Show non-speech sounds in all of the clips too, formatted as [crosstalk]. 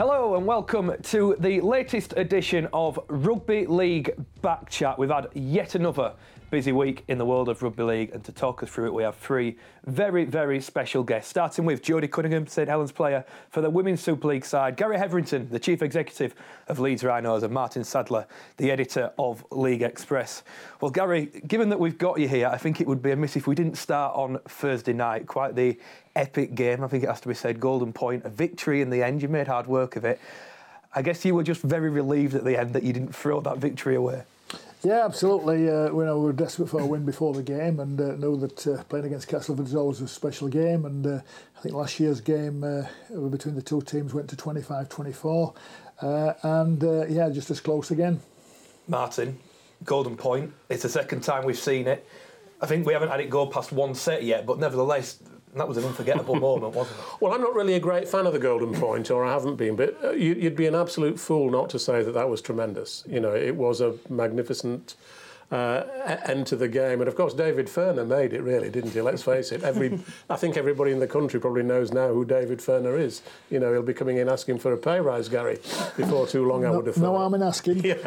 Hello and welcome to the latest edition of Rugby League Back Chat. We've had yet another busy week in the world of rugby league, and to talk us through it, we have three very, very special guests. Starting with Jodie Cunningham, St Helens player for the Women's Super League side, Gary Hetherington, the chief executive of Leeds Rhinos, and Martin Sadler, the editor of League Express. Well, Gary, given that we've got you here, I think it would be amiss if we didn't start on Thursday night. Quite the epic game, I think it has to be said. Golden Point, a victory in the end. You made hard work of it. I guess you were just very relieved at the end that you didn't throw that victory away. Yeah, absolutely. Uh, we, know, we were desperate for a win before the game and uh, know that uh, playing against Castleford is always a special game. And uh, I think last year's game uh, between the two teams went to 25 24. Uh, and yeah, just as close again. Martin, Golden Point. It's the second time we've seen it. I think we haven't had it go past one set yet, but nevertheless, that was an unforgettable [laughs] moment, wasn't it? Well, I'm not really a great fan of the Golden Point, or I haven't been, but uh, you'd be an absolute fool not to say that that was tremendous. You know, it was a magnificent uh, end to the game. And of course, David Furner made it, really, didn't he? Let's face it. Every, [laughs] I think everybody in the country probably knows now who David Furner is. You know, he'll be coming in asking for a pay rise, Gary, before too long, no, I would have thought. No harm in asking. [laughs] Yeah. [laughs]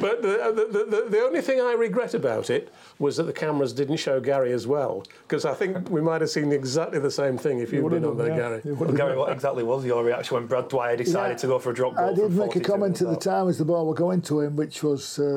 but the, the, the, the, only thing I regret about it was that the cameras didn't show Gary as well, because I think we might have seen exactly the same thing if you'd been on there, yeah. Gary. Well, Gary, what exactly was your reaction when Brad Dwyer decided yeah. to go for a drop goal? I did make a comment at the time as the ball were going to him, which was uh,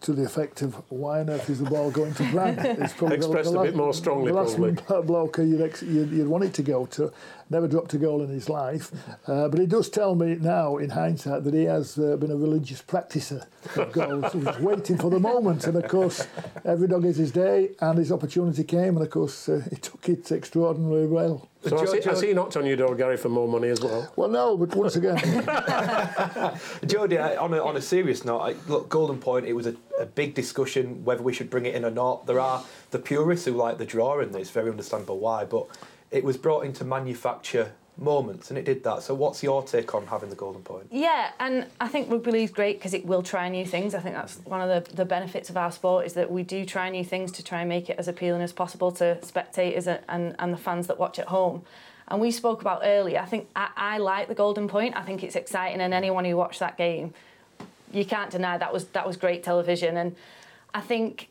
to the effect of why on earth is the ball going to Brad? [laughs] It's probably Expressed the, the a bit more strongly, the last probably. [laughs] bloke you'd, ex- you'd, you'd want it to go to never dropped a goal in his life. Uh, but he does tell me now, in hindsight, that he has uh, been a religious practicer of goals. He's waiting for the moment. And of course, every dog is his day, and his opportunity came. And of course, uh, he took it extraordinarily well. So has, he, has he knocked on your door, Gary, for more money as well? Well, no, but once again. [laughs] Jodie, on a, on a serious note, I, look, Golden Point, it was a, a big discussion whether we should bring it in or not. There are the purists who like the draw, and it's very understandable why, but it was brought in to manufacture moments and it did that. So what's your take on having the golden point? Yeah, and I think rugby league's great because it will try new things. I think that's one of the, the benefits of our sport is that we do try new things to try and make it as appealing as possible to spectators and, and, and the fans that watch at home. And we spoke about earlier, I think I, I like the golden point. I think it's exciting and anyone who watched that game, you can't deny that was that was great television and I think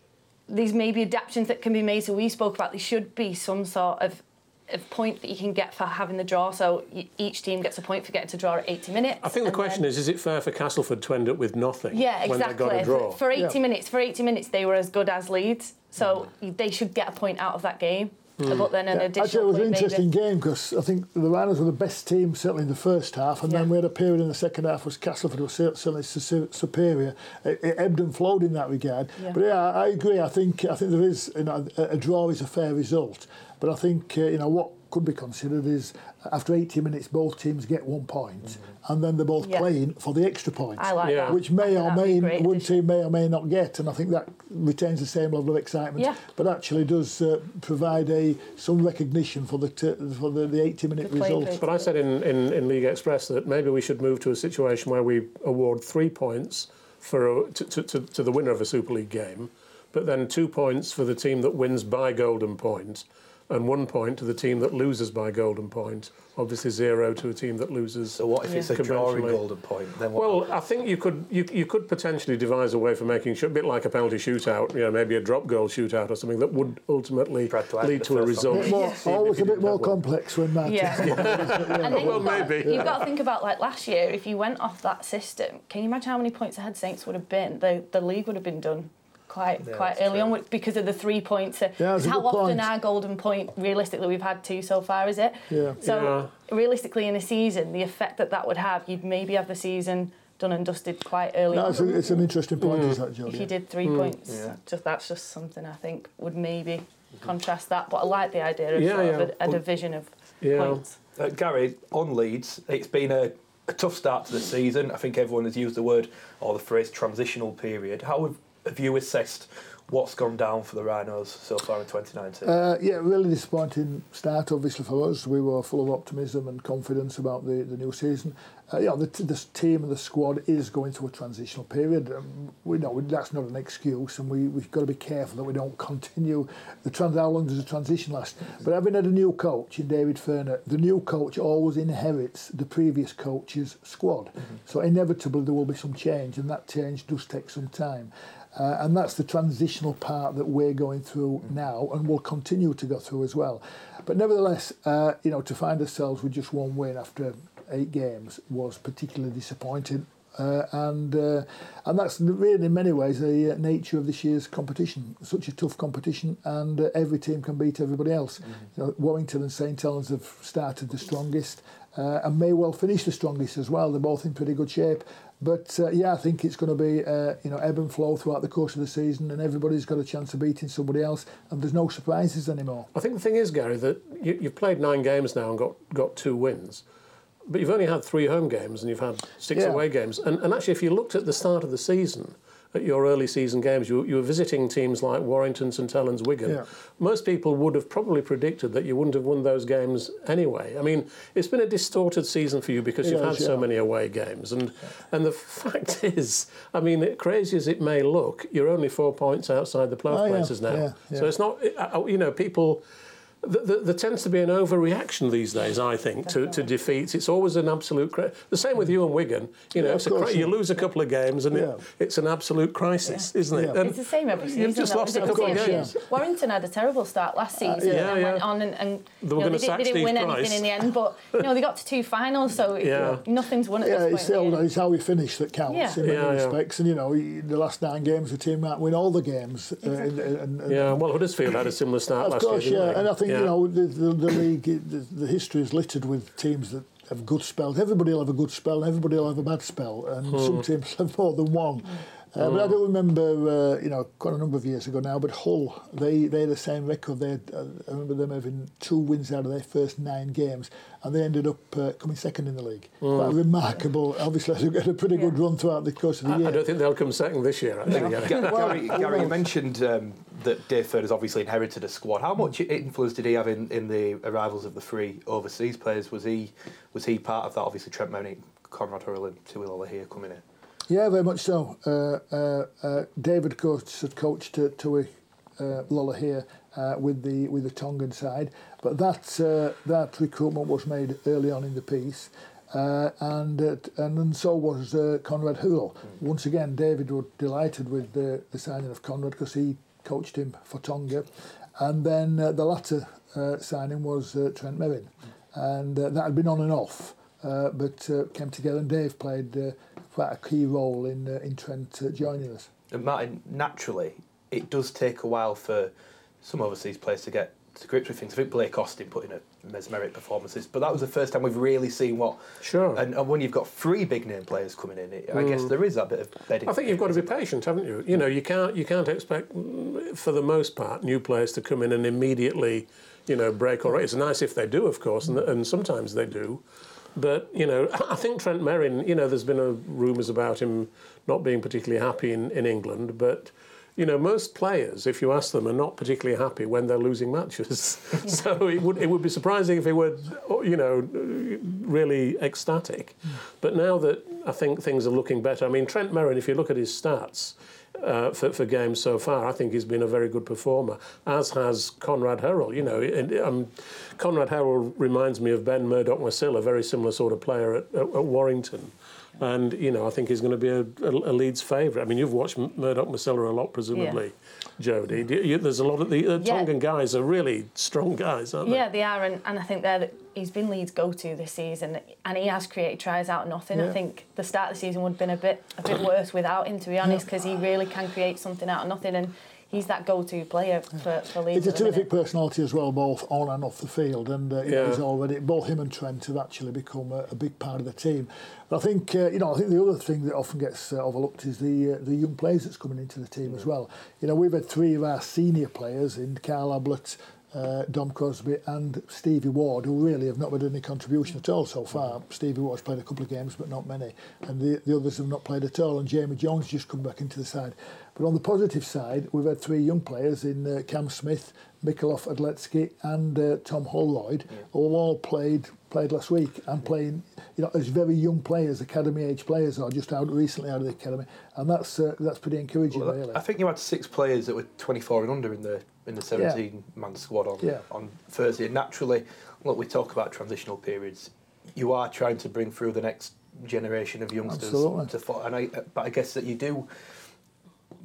these may be adaptations that can be made. So we spoke about there should be some sort of a point that you can get for having the draw. So each team gets a point for getting to draw at 80 minutes. I think the question is: Is it fair for Castleford to end up with nothing? Yeah, exactly. When they got a draw? For, for 80 yeah. minutes, for 80 minutes, they were as good as Leeds. So mm. they should get a point out of that game. Mm. But then an yeah. additional Actually, it was an interesting maybe. game because I think the Rhinos were the best team certainly in the first half, and yeah. then we had a period in the second half where Castleford was certainly superior. It, it ebbed and flowed in that regard. Yeah. But yeah, I agree. I think I think there is you know, a, a draw is a fair result, but I think uh, you know what could be considered is after 80 minutes both teams get one point mm-hmm. and then they're both yeah. playing for the extra point I like yeah. that. which may or may one team may or may not get and I think that retains the same level of excitement yeah. but actually does uh, provide a some recognition for the t- for the, the 80 minute result but I said in, in, in League Express that maybe we should move to a situation where we award three points for a, to, to, to the winner of a Super League game but then two points for the team that wins by golden point and one point to the team that loses by golden point. Obviously, zero to a team that loses. So, what if yeah. it's a drawing golden point? Then well, happens? I think you could you, you could potentially devise a way for making sure, a bit like a penalty shootout, you know, maybe a drop goal shootout or something that would ultimately to lead to a result. More, always a bit more complex when that. Yeah. [laughs] yeah. well, got, maybe. You've got to think about like last year. If you went off that system, can you imagine how many points ahead Saints would have been? The the league would have been done quite yeah, quite early true. on because of the three points. Yeah, how often point. our golden point realistically we've had two so far, is it? Yeah. So yeah. realistically in a season, the effect that that would have, you'd maybe have the season done and dusted quite early no, on. It's, a, it's an interesting point, mm. is that, Joe? If you did three mm. points, yeah. just that's just something I think would maybe contrast that. But I like the idea of, yeah, sort of a, a, division of points. Uh, Gary, on Leeds, it's been a a tough start to the season. I think everyone has used the word or the phrase transitional period. How have, have you assessed what's gone down for the Rhinos so far in 2019? Uh, yeah, really disappointing start, obviously, for us. We were full of optimism and confidence about the, the new season. Uh, yeah, the, the team and the squad is going through a transitional period. Um, we know that's not an excuse, and we, we've got to be careful that we don't continue the trans. How long does the transition last? But having had a new coach in David Furner, the new coach always inherits the previous coach's squad. Mm-hmm. So inevitably there will be some change, and that change does take some time. Uh, and that's the transitional part that we're going through mm. now and will continue to go through as well. But nevertheless, uh, you know, to find ourselves with just one win after eight games was particularly disappointing. Uh, and uh, and that's really in many ways the uh, nature of this year's competition. Such a tough competition, and uh, every team can beat everybody else. Mm-hmm. You know, Warrington and St Helens have started the strongest, uh, and may well finish the strongest as well. They're both in pretty good shape. But uh, yeah, I think it's going to be uh, you know ebb and flow throughout the course of the season, and everybody's got a chance of beating somebody else, and there's no surprises anymore. I think the thing is, Gary, that you, you've played nine games now and got got two wins, but you've only had three home games and you've had six yeah. away games. And, and actually, if you looked at the start of the season, at your early season games, you, you were visiting teams like Warrington, St Helens, Wigan. Yeah. Most people would have probably predicted that you wouldn't have won those games anyway. I mean, it's been a distorted season for you because you've had yeah. so many away games. And and the fact [laughs] is, I mean, crazy as it may look, you're only four points outside the playoff oh, places now. So it's not, uh, you know, people there tends to be an overreaction these days, I think, to, to defeats. It's always an absolute. Cri- the same with you and Wigan. You know, yeah, cri- you lose a couple of games and yeah. it, it's an absolute crisis, yeah. isn't it? It's the same every season. You've just lost a couple of games. Warrington had a terrible start last season uh, and went on and, and they, know, they, did, they didn't win Price. anything in the end, but you know they got to two finals, so yeah. nothing's won at yeah, this point. It's, still, it's how we finish that counts in many respects. And you know, the last nine games, the team might win all the games. Uh, yeah, well, Huddersfield had a similar start last year. Of course, yeah, and I think you know the the league, the, the history is littered with teams that have good spells. Everybody will have a good spell, everybody will have a bad spell, and hmm. some teams have more than one. Uh, But I do remember, uh, you know, quite a number of years ago now. But Hull, they they had the same record. They, had, uh, I remember them having two wins out of their first nine games, and they ended up uh, coming second in the league. Mm. Quite remarkable. Obviously, [laughs] they had a pretty yeah. good run throughout the course of the I, year. I don't think they'll come second this year. I think. No. Gary, [laughs] Gary, you mentioned um, that Dave Furner has obviously inherited a squad. How much influence did he have in, in the arrivals of the three overseas players? Was he was he part of that? Obviously, Trent Merrin, Conrad Hurrell, and Tui here coming in. Yeah, very much so. Uh, uh, uh, David coach had coached uh, Tui uh, Lolohea uh, with the with the Tongan side, but that uh, that recruitment was made early on in the piece. Uh, and, and and so was uh, Conrad Hurrell. Mm. Once again, David was delighted with the, the signing of Conrad because he coached him for Tonga. And then uh, the latter uh, signing was uh, Trent Merrin. Mm. And uh, that had been on and off, uh, but uh, came together and Dave played uh, quite a key role in, uh, in Trent uh, joining us. And Martin, naturally, it does take a while for some overseas players to get to grips with things. I think Blake Austin put in a mesmeric performances, but that was the first time we've really seen what. Sure. And, and when you've got three big name players coming in, it, mm. I guess mm. there is that bit of bedding. I think you've got to be patient, haven't you? You know, you can't you can't expect, for the most part, new players to come in and immediately, you know, break or it's nice if they do, of course, and, and sometimes they do. But you know, [laughs] I think Trent Merrin. You know, there's been a, rumours about him not being particularly happy in, in England, but you know, most players, if you ask them, are not particularly happy when they're losing matches. [laughs] So it would it would be surprising if they were, you know, really ecstatic. Mm. But now that I think things are looking better, I mean, Trent Merrin, if you look at his stats. Uh, for, for games so far, I think he's been a very good performer, as has Conrad Hurrell. You know, and, um, Conrad Hurrell reminds me of Ben Murdoch Masila, a very similar sort of player at, at, at Warrington and you know I think he's going to be a, a, a Leeds favourite. I mean, you've watched Murdoch Masila a lot, presumably, yeah. Jodie. You, there's a lot of the uh, Tongan guys are really strong guys, aren't they? Yeah, they are, and, and I think they're the, he's been Leeds' go-to this season, and he has created tries out of nothing. Yeah. I think the start of the season would have been a bit a bit worse without him, to be honest, because he really can create something out of nothing and he's that go-to player for, for Leeds. He's a terrific personality as well, both on and off the field, and uh, yeah. he's already both him and Trent have actually become a, a big part of the team. But I think uh, you know I think the other thing that often gets uh, overlooked is the uh, the young players that's coming into the team yeah. as well. You know we've had three of our senior players in Carl Ablett. uh, Dom Crosby and Stevie Ward, who really have not made any contribution at all so far. Stevie Ward's played a couple of games, but not many, and the, the others have not played at all. And Jamie Jones just come back into the side. But on the positive side, we've had three young players in uh, Cam Smith, Mikolaj Oledzki, and uh, Tom Holroyd, yeah. who all played played last week and playing, you know, as very young players, academy age players, are just out recently out of the academy, and that's uh, that's pretty encouraging. Well, really, I think you had six players that were 24 and under in the in the 17 yeah. man squad on yeah. on Thursday. And naturally, look, we talk about transitional periods. You are trying to bring through the next generation of youngsters. Absolutely. To, and I, but I guess that you do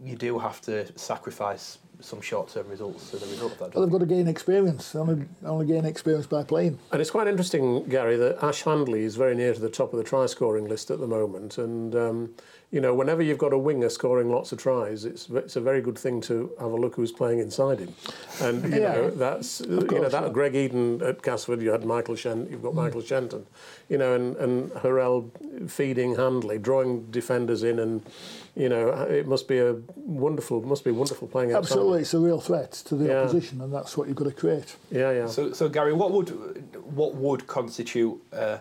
you do have to sacrifice some short-term results as a result of that. Well, they've got to gain experience. Only, only gain experience by playing. And it's quite interesting, Gary, that Ash Handley is very near to the top of the try-scoring list at the moment. And um, you know, whenever you've got a winger scoring lots of tries, it's it's a very good thing to have a look who's playing inside him. And you yeah, know, that's course, you know that yeah. Greg Eden at Castleford, you had Michael Shen, you've got mm. Michael Shenton, you know, and and Hurrell feeding Handley, drawing defenders in and you know, it must be a wonderful, must be wonderful playing outside. Absolutely, it's a real threat to the yeah. opposition, and that's what you've got to create. Yeah, yeah. So, so Gary, what would what would constitute a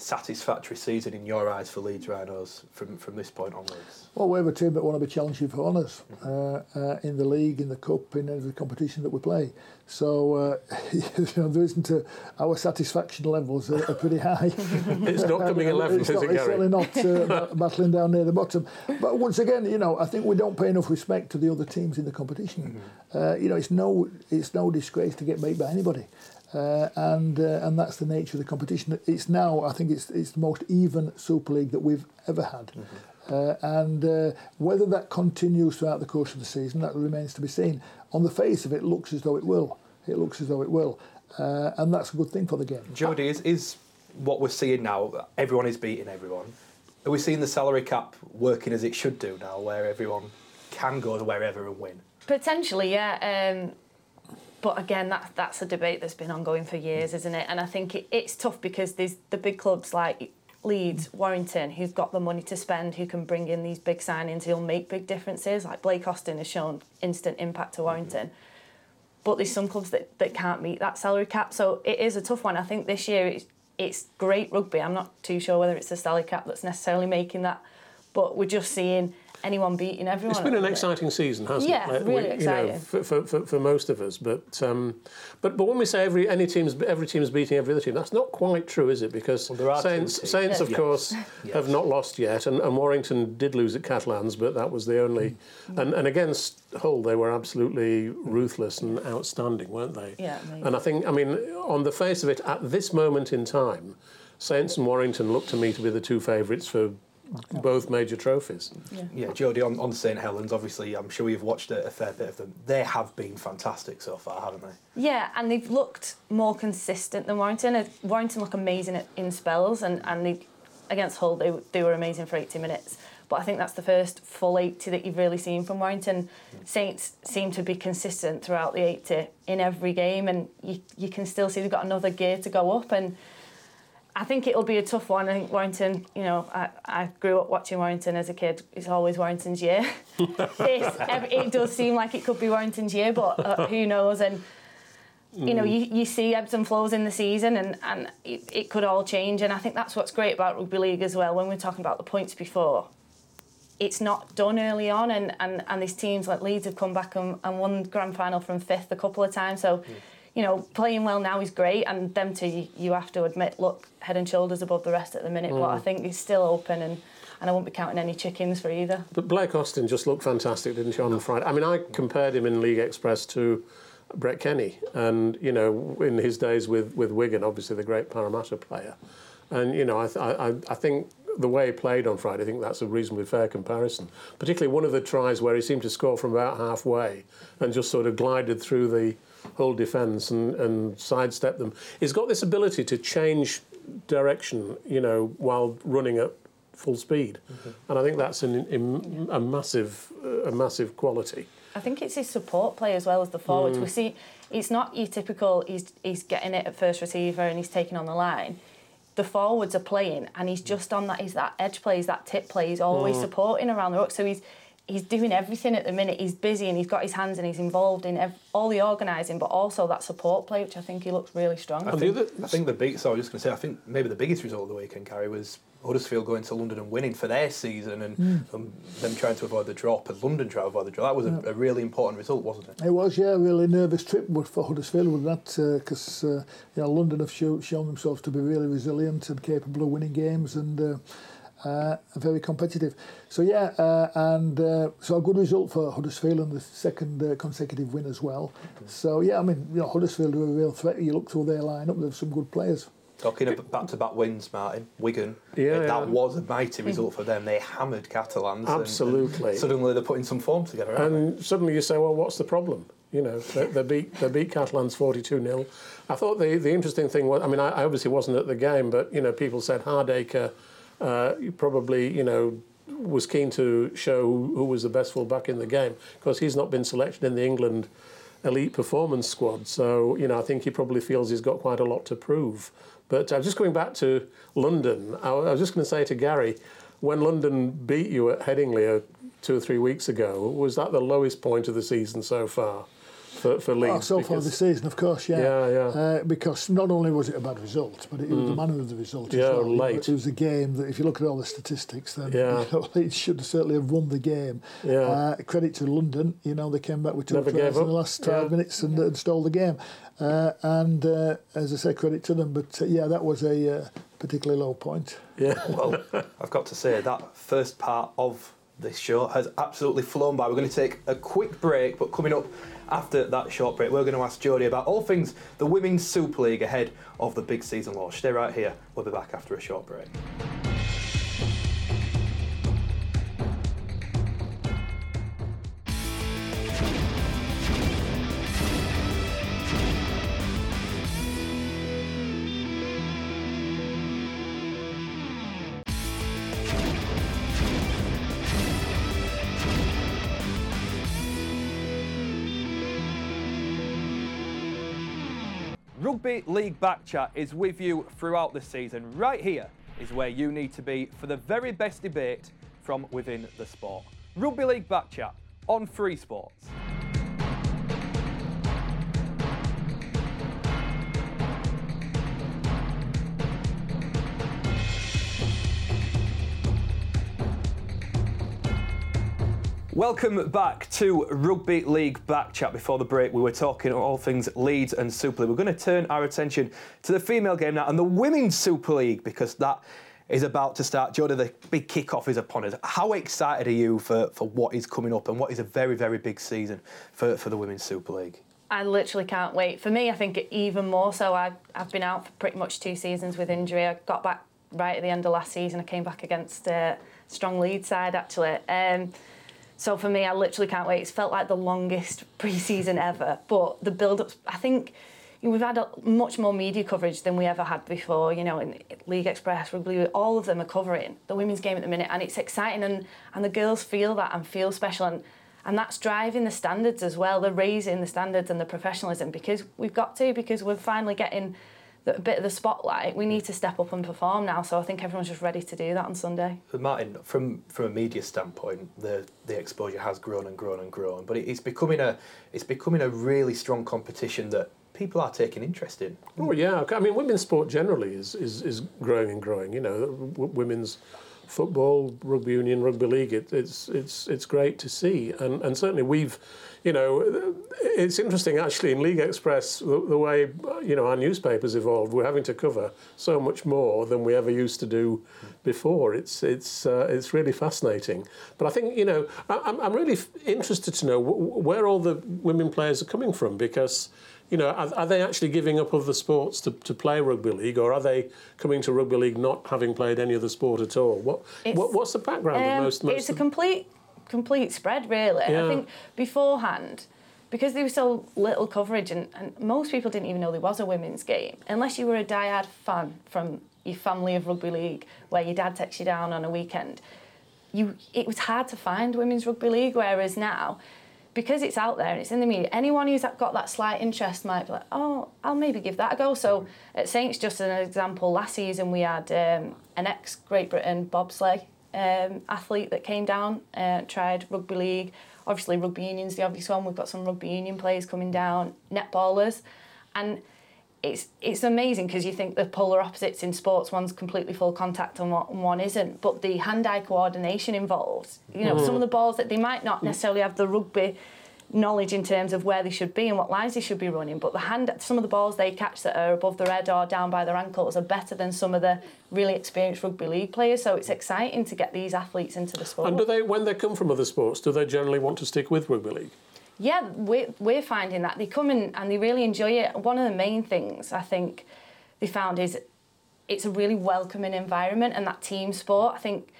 satisfactory season in your eyes for Leeds Rhinos from from this point onwards? Well, we're a team that want to be challenging for honours uh, uh, in the league, in the cup, in every competition that we play. So uh, you [laughs] know, there isn't a, our satisfaction levels are, are pretty high. [laughs] it's not coming [laughs] 11th, is it, Gary? It's certainly not uh, battling down near the bottom. But once again, you know, I think we don't pay enough respect to the other teams in the competition. Mm-hmm. Uh, you know, it's no it's no disgrace to get beat by anybody. Uh, and uh, and that's the nature of the competition. It's now, I think, it's it's the most even Super League that we've ever had. Mm-hmm. Uh, and uh, whether that continues throughout the course of the season, that remains to be seen. On the face of it, it looks as though it will. It looks as though it will. Uh, and that's a good thing for the game. Jodie, is, is what we're seeing now, everyone is beating everyone. Are we seeing the salary cap working as it should do now, where everyone can go to wherever and win? Potentially, yeah. Um, but again, that, that's a debate that's been ongoing for years, isn't it? And I think it, it's tough because there's the big clubs like Leeds, Warrington, who've got the money to spend, who can bring in these big signings, who'll make big differences. Like Blake Austin has shown instant impact to Warrington. But there's some clubs that, that can't meet that salary cap. So it is a tough one. I think this year it's, it's great rugby. I'm not too sure whether it's the salary cap that's necessarily making that. But we're just seeing anyone beating everyone. It's been an exciting season, hasn't yeah, it? Yeah, really we, exciting. You know, for, for, for, for, most of us. But um, but but when we say every any team's every team's beating every other team, that's not quite true, is it? Because well, Saints, Saints of yes. course, yes. have not lost yet, and, and Warrington did lose at Catalans, but that was the only. Mm. And and against Hull, they were absolutely ruthless and outstanding, weren't they? Yeah. Maybe. And I think, I mean, on the face of it, at this moment in time. Saints and Warrington look to me to be the two favourites for both major trophies. Yeah, yeah Jodie, on, on St Helens, obviously, I'm sure you've watched a, a, fair bit of them. They have been fantastic so far, haven't they? Yeah, and they've looked more consistent than Warrington. Uh, Warrington look amazing at, in spells, and, and they, against Hull, they, they were amazing for 80 minutes. But I think that's the first full 80 that you've really seen from Warrington. Saints seem to be consistent throughout the 80 in every game, and you, you can still see they've got another gear to go up. and I think it'll be a tough one. I think Warrington, you know, I, I grew up watching Warrington as a kid. It's always Warrington's year. [laughs] it does seem like it could be Warrington's year, but uh, who knows? And, you know, you, you see ebbs and flows in the season and, and it, it could all change. And I think that's what's great about Rugby League as well. When we are talking about the points before, it's not done early on. And, and, and these teams like Leeds have come back and, and won grand final from fifth a couple of times. So, mm you know, playing well now is great, and them two, you have to admit, look head and shoulders above the rest at the minute. Mm. But I mm. think he's still open, and, and I won't be counting any chickens for either. But Blake Austin just looked fantastic, didn't he, on Friday? I mean, I compared him in League Express to Brett Kenny, and you know, in his days with, with Wigan, obviously the great Parramatta player, and you know, I, I, I think the way he played on Friday, I think that's a reasonably fair comparison. Particularly one of the tries where he seemed to score from about halfway and just sort of glided through the whole defence and, and sidestep them. He's got this ability to change direction, you know, while running at full speed, mm-hmm. and I think that's an, in, a massive, a massive quality. I think it's his support play as well as the forwards. Mm. We see it's not your typical. He's he's getting it at first receiver and he's taking on the line. The forwards are playing and he's just on that. He's that edge play. He's that tip play. He's always mm. supporting around the ruck. So he's he's doing everything at the minute. He's busy and he's got his hands and he's involved in ev- all the organising, but also that support play, which I think he looks really strong. I think, I think the big. So I was just going to say, I think maybe the biggest result of the weekend, Gary, was Huddersfield going to London and winning for their season, and mm. um, them trying to avoid the drop, and London trying to avoid the drop. That was a, yeah. a, really important result, wasn't it? It was, yeah, a really nervous trip for Huddersfield with that, because uh, uh, you know London have show, shown themselves to be really resilient and capable of winning games, and. Uh, uh, very competitive. So yeah, uh, and uh, so a good result for Huddersfield and the second uh, consecutive win as well. Mm-hmm. So yeah, I mean, you know, Huddersfield are a real threat. You look through their lineup; they've some good players. Talking about back-to-back wins, Martin, Wigan, yeah, that yeah. was a mighty result for them. They hammered Catalans. Absolutely. And, and suddenly they're putting some form together. And they? suddenly you say, well, what's the problem? You know, they, they beat they beat Catalans forty-two 0 I thought the the interesting thing was, I mean, I obviously wasn't at the game, but you know, people said Hardaker uh, probably, you know, was keen to show who, was the best fullback in the game because he's not been selected in the England elite performance squad. So, you know, I think he probably feels he's got quite a lot to prove. But I uh, just going back to London, I, I was just going to say to Gary, when London beat you at Headingley uh, two or three weeks ago, was that the lowest point of the season so far? For, for Leeds. Oh, so far this season, of course, yeah. Yeah, yeah. Uh, because not only was it a bad result, but it, it was the mm. manner of the result yeah, as well. late. It was a game that, if you look at all the statistics, then yeah. [laughs] you know, Leeds should certainly have won the game. Yeah. Uh, credit to London, you know, they came back with two tries in the last 12 yeah. minutes and, and, stole the game. Uh, and uh, as I say, credit to them. But uh, yeah, that was a uh, particularly low point. Yeah. [laughs] well, I've got to say that first part of this show has absolutely flown by. We're going to take a quick break, but coming up after that short break, we're going to ask Jodie about all things the Women's Super League ahead of the big season launch. Stay right here. We'll be back after a short break. Rugby League Back Chat is with you throughout the season. Right here is where you need to be for the very best debate from within the sport. Rugby League Back Chat on Free Sports. Welcome back to Rugby League Back Chat. Before the break, we were talking on all things Leeds and Super League. We're going to turn our attention to the female game now and the Women's Super League because that is about to start. Jodie, the big kick-off is upon us. How excited are you for, for what is coming up and what is a very, very big season for, for the Women's Super League? I literally can't wait. For me, I think even more so. I've, I've been out for pretty much two seasons with injury. I got back right at the end of last season. I came back against a strong Leeds side, actually. Um, so for me, I literally can't wait. It's felt like the longest [laughs] pre-season ever. But the build-up, I think we've had a, much more media coverage than we ever had before. You know, in League Express, Rugby, all of them are covering the women's game at the minute, and it's exciting, and and the girls feel that and feel special, and and that's driving the standards as well. They're raising the standards and the professionalism because we've got to because we're finally getting the, a bit of the spotlight, we need to step up and perform now. So I think everyone's just ready to do that on Sunday. But Martin, from from a media standpoint, the the exposure has grown and grown and grown, but it's becoming a it's becoming a really strong competition that people are taking interest in. Oh yeah, I mean women's sport generally is is, is growing and growing. You know, women's football, rugby union, rugby league. It, it's it's it's great to see, and and certainly we've you know, it's interesting actually in League Express the, the, way you know our newspapers evolved. We're having to cover so much more than we ever used to do before. It's it's uh, it's really fascinating. But I think you know I, I'm really interested to know where all the women players are coming from because you know, are, are, they actually giving up other sports to, to play rugby league, or are they coming to rugby league not having played any other sport at all? What, what what's the background um, of most? most it's a complete complete spread, really. Yeah. I think beforehand, because there was so little coverage, and, and most people didn't even know there was a women's game, unless you were a diehard fan from your family of rugby league, where your dad takes you down on a weekend. You, it was hard to find women's rugby league, whereas now, because it's out there and it's in the media, anyone who's got that slight interest might be like, oh, I'll maybe give that a go. So at Saints, just as an example, last season we had um, an ex Great Britain bobsleigh um, athlete that came down, uh, tried rugby league. Obviously, rugby union's the obvious one. We've got some rugby union players coming down, netballers, and it's it's amazing because you think the polar opposites in sports. One's completely full contact and one isn't. But the hand-eye coordination involved, you know, mm. some of the balls that they might not necessarily have the rugby knowledge in terms of where they should be and what lines they should be running. But the hand, some of the balls they catch that are above their head or down by their ankles are better than some of the really experienced rugby league players. So it's exciting to get these athletes into the sport. And do they, when they come from other sports, do they generally want to stick with rugby league? Yeah, we're, we're finding that they come in and they really enjoy it. One of the main things I think they found is it's a really welcoming environment and that team sport. I think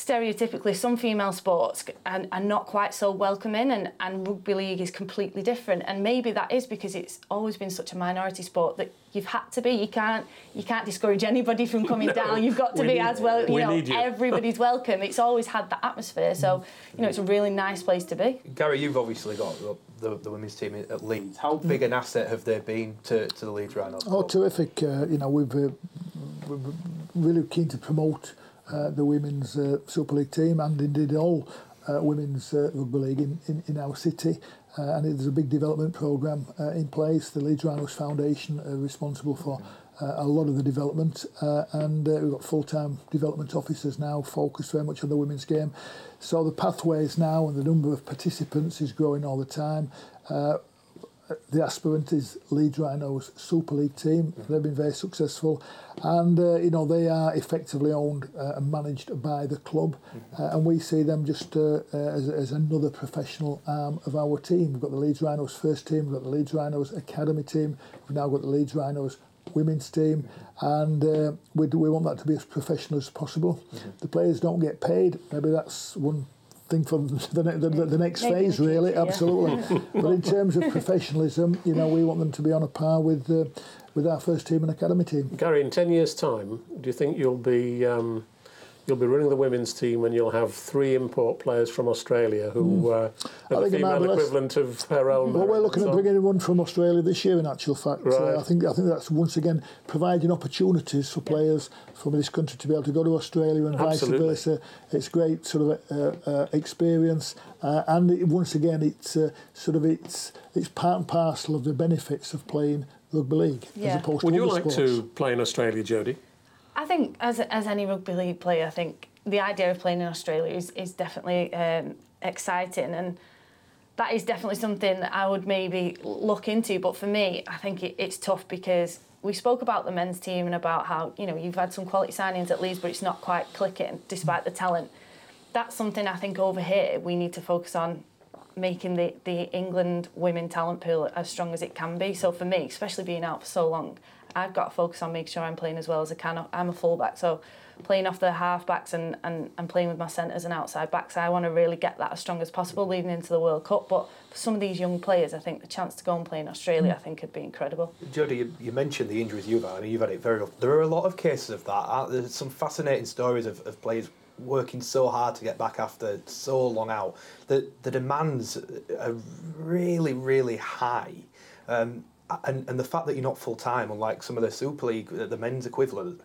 stereotypically some female sports are, are not quite so welcoming and, and rugby league is completely different. And maybe that is because it's always been such a minority sport that you've had to be. You can't you can't discourage anybody from coming [laughs] no, down. You've got to be as well you know you. everybody's [laughs] welcome. It's always had that atmosphere. So you know it's a really nice place to be. Gary you've obviously got the, the women's team at Leeds. How big an asset have they been to, to the Leeds Rhinos? Oh terrific. Uh, you know we've uh, we're really keen to promote the women's uh, Super League team and indeed all uh, women's uh, rugby league in, in, in our city. Uh, and there's a big development programme uh, in place. The Leeds Rhinos Foundation are responsible for uh, a lot of the development uh, and uh, we've got full-time development officers now focused very much on the women's game. So the pathways now and the number of participants is growing all the time. Uh, the aspirant is Leeds Rhinos Super League team. They've been very successful, and uh, you know they are effectively owned uh, and managed by the club, uh, and we see them just uh, uh, as, as another professional arm of our team. We've got the Leeds Rhinos first team, we've got the Leeds Rhinos academy team, we've now got the Leeds Rhinos women's team, and uh, we, we want that to be as professional as possible. Mm-hmm. The players don't get paid. Maybe that's one thing for the, the, the, the next phase, really. Absolutely. [laughs] but in terms of professionalism, you know, we want them to be on a par with uh, with our first team and academy team. Gary, in ten years' time, do you think you'll be um, you'll be running the women's team and you'll have three import players from Australia who mm. uh, are the female equivalent of her own. Well, we're looking at bringing in one from Australia this year. In actual fact, uh, right. uh, I think I think that's once again providing opportunities for players from this country to be able to go to Australia and Absolutely. vice versa. It's great sort of uh, uh, experience, uh, and it, once again, it's sort of it's it's part and parcel of the benefits of playing rugby league yeah. as opposed Would to you like sports. to play in Australia, Jodie? I think as as any rugby league player, I think the idea of playing in Australia is is definitely um, exciting and. That is definitely something that I would maybe look into, but for me, I think it, it's tough because we spoke about the men's team and about how you know you've had some quality signings at Leeds, but it's not quite clicking despite the talent. That's something I think over here we need to focus on making the, the England women talent pool as strong as it can be. So for me, especially being out for so long, I've got to focus on making sure I'm playing as well as I can. I'm a fullback, so playing off the half backs and, and, and playing with my centres and outside backs, I want to really get that as strong as possible leading into the World Cup. But for some of these young players, I think the chance to go and play in Australia, I think, could be incredible. Jodie, you, you mentioned the injuries you've had. I mean, you've had it very. Often. There are a lot of cases of that. There's some fascinating stories of, of players working so hard to get back after so long out. The the demands are really really high. Um, and, and the fact that you're not full time, unlike some of the Super League, the men's equivalent,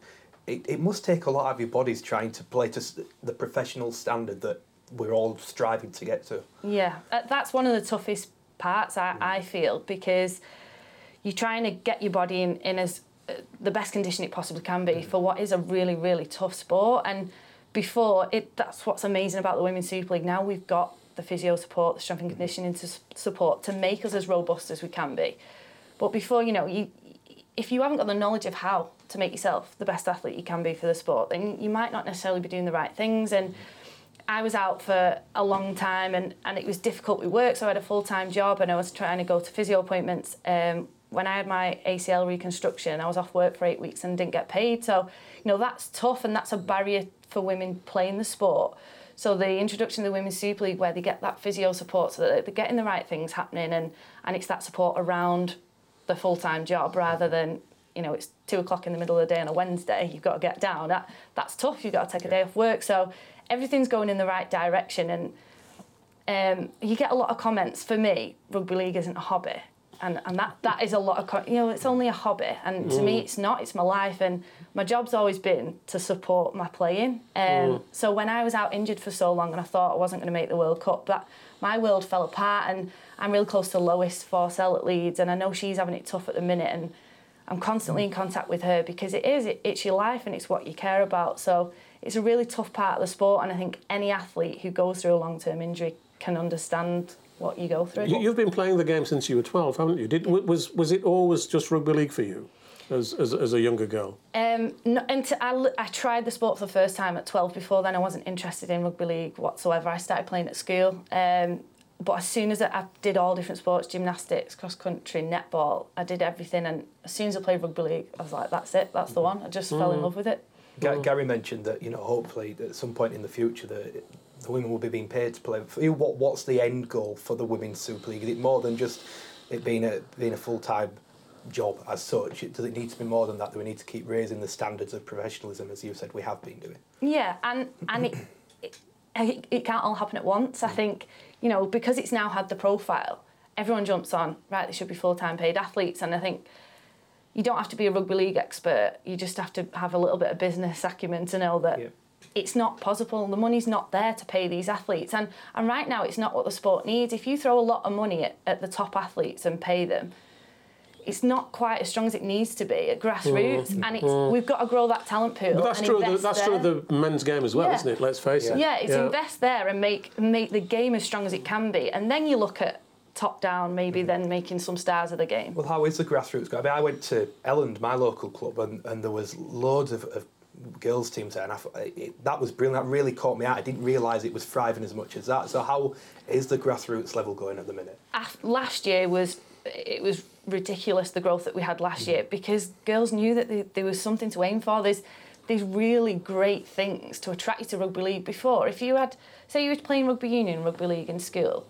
it, it must take a lot of your bodies trying to play to the professional standard that we're all striving to get to. Yeah, uh, that's one of the toughest parts I, I feel because you're trying to get your body in, in as uh, the best condition it possibly can be mm. for what is a really really tough sport. And before it that's what's amazing about the women's super league. Now we've got the physio support the strength and conditioning support to make us as robust as we can be but before you know you if you haven't got the knowledge of how to make yourself the best athlete you can be for the sport, then you might not necessarily be doing the right things. And I was out for a long time and, and it was difficult with work, so I had a full time job and I was trying to go to physio appointments. Um, when I had my ACL reconstruction, I was off work for eight weeks and didn't get paid. So, you know, that's tough and that's a barrier for women playing the sport. So the introduction of the Women's Super League where they get that physio support so that they're getting the right things happening and, and it's that support around the full time job rather than you know it's two o'clock in the middle of the day on a Wednesday. You've got to get down. That that's tough. You've got to take a day off work. So everything's going in the right direction, and um, you get a lot of comments. For me, rugby league isn't a hobby. and and that that is a lot of you know it's only a hobby and to mm. me it's not it's my life and my job's always been to support my playing um, mm. so when I was out injured for so long and I thought I wasn't going to make the World Cup that my world fell apart and I'm real close to Lois Forsell at Leeds and I know she's having it tough at the minute and I'm constantly in contact with her because it is it, it's your life and it's what you care about so it's a really tough part of the sport and I think any athlete who goes through a long-term injury can understand what you go through. You, have been playing the game since you were 12, haven't you? Did, was, was it always just rugby league for you? As, as, as a younger girl? Um, no, I, I tried the sport for the first time at 12. Before then, I wasn't interested in rugby league whatsoever. I started playing at school. Um, but as soon as I, I did all different sports, gymnastics, cross country, netball, I did everything. And as soon as I played rugby league, I was like, that's it, that's the one. I just mm. fell in mm. love with it. Gary mentioned that, you know, hopefully at some point in the future that the women will be being paid to play. For you, what what's the end goal for the women's Super League? Is it more than just it being a being a full time job as such? Does it need to be more than that? Do we need to keep raising the standards of professionalism, as you've said we have been doing? Yeah, and and it, it, it can't all happen at once. I mm. think you know because it's now had the profile, everyone jumps on. Right, they should be full time paid athletes, and I think you don't have to be a rugby league expert. You just have to have a little bit of business acumen to know that it's not possible. The money's not there to pay these athletes. And, and right now, it's not what the sport needs. If you throw a lot of money at, at the top athletes and pay them, it's not quite as strong as it needs to be at grassroots, mm. and it's, mm. we've got to grow that talent pool. But that's true. The, that's there. true of the men's game as well, yeah. isn't it? Let's face yeah. it. Yeah, it's yeah. invest there and make make the game as strong as it can be, and then you look at top down, maybe mm. then making some stars of the game. Well, how is the grassroots going? I mean, I went to Elland, my local club, and, and there was loads of, of girls teams there, and I, it, that was brilliant. That really caught me out. I didn't realise it was thriving as much as that. So how is the grassroots level going at the minute? Last year was it was ridiculous the growth that we had last mm. year because girls knew that they, there was something to aim for. There's these really great things to attract you to rugby league before. If you had, say, you were playing rugby union, rugby league in school,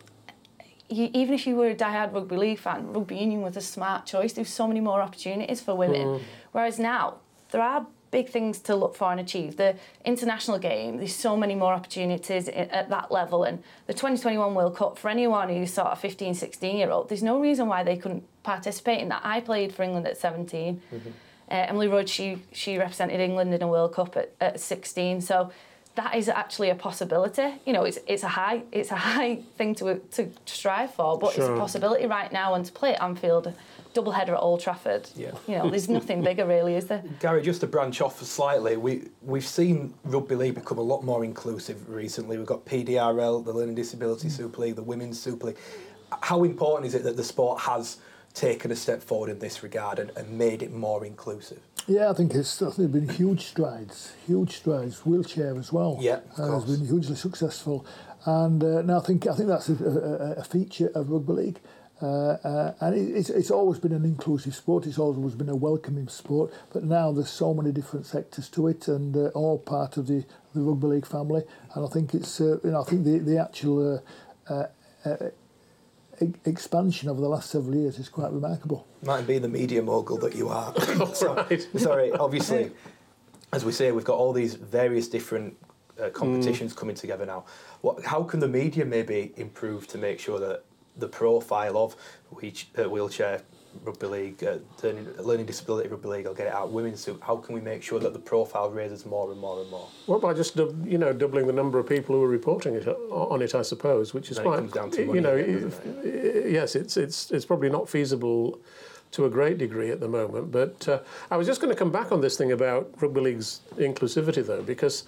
you, even if you were a die-hard rugby league fan, rugby union was a smart choice. There's so many more opportunities for women. Mm. Whereas now, there are big things to look for and achieve. The international game, there's so many more opportunities at that level. And the 2021 World Cup, for anyone who's sort of 15, 16 year old, there's no reason why they couldn't participate in that. I played for England at 17. Mm-hmm. Uh, Emily Rudd, she, she represented England in a World Cup at, at 16. So that is actually a possibility. You know, it's it's a high it's a high thing to to strive for, but sure. it's a possibility right now. And to play at Anfield, double header at Old Trafford. Yeah. You know, there's nothing [laughs] bigger really, is there? Gary, just to branch off slightly, we we've seen rugby league become a lot more inclusive recently. We've got PDRL, the Learning Disability Super League, the Women's Super League. How important is it that the sport has taken a step forward in this regard and, and made it more inclusive? Yeah, I think it's I think been huge strides, huge strides. Wheelchair as well. Yeah, uh, has been hugely successful, and uh, now I think I think that's a, a, a feature of rugby league. Uh, uh, and it, it's, it's always been an inclusive sport. It's always been a welcoming sport. But now there's so many different sectors to it, and uh, all part of the, the rugby league family. And I think it's uh, you know I think the the actual uh, uh, expansion over the last several years is quite remarkable. Might be the media mogul that you are. [laughs] so. Sorry, obviously, as we say, we've got all these various different competitions mm. coming together now. What, how can the media maybe improve to make sure that the profile of uh, wheelchair rugby league, uh, learning, learning disability rugby league, I'll get it out. Women's so how can we make sure that the profile raises more and more and more? Well, by just you know doubling the number of people who are reporting it uh, on it, I suppose, which is quite. It comes down to you know, it, yes, it's it's it's probably not feasible to a great degree at the moment. But uh, I was just going to come back on this thing about rugby league's inclusivity, though, because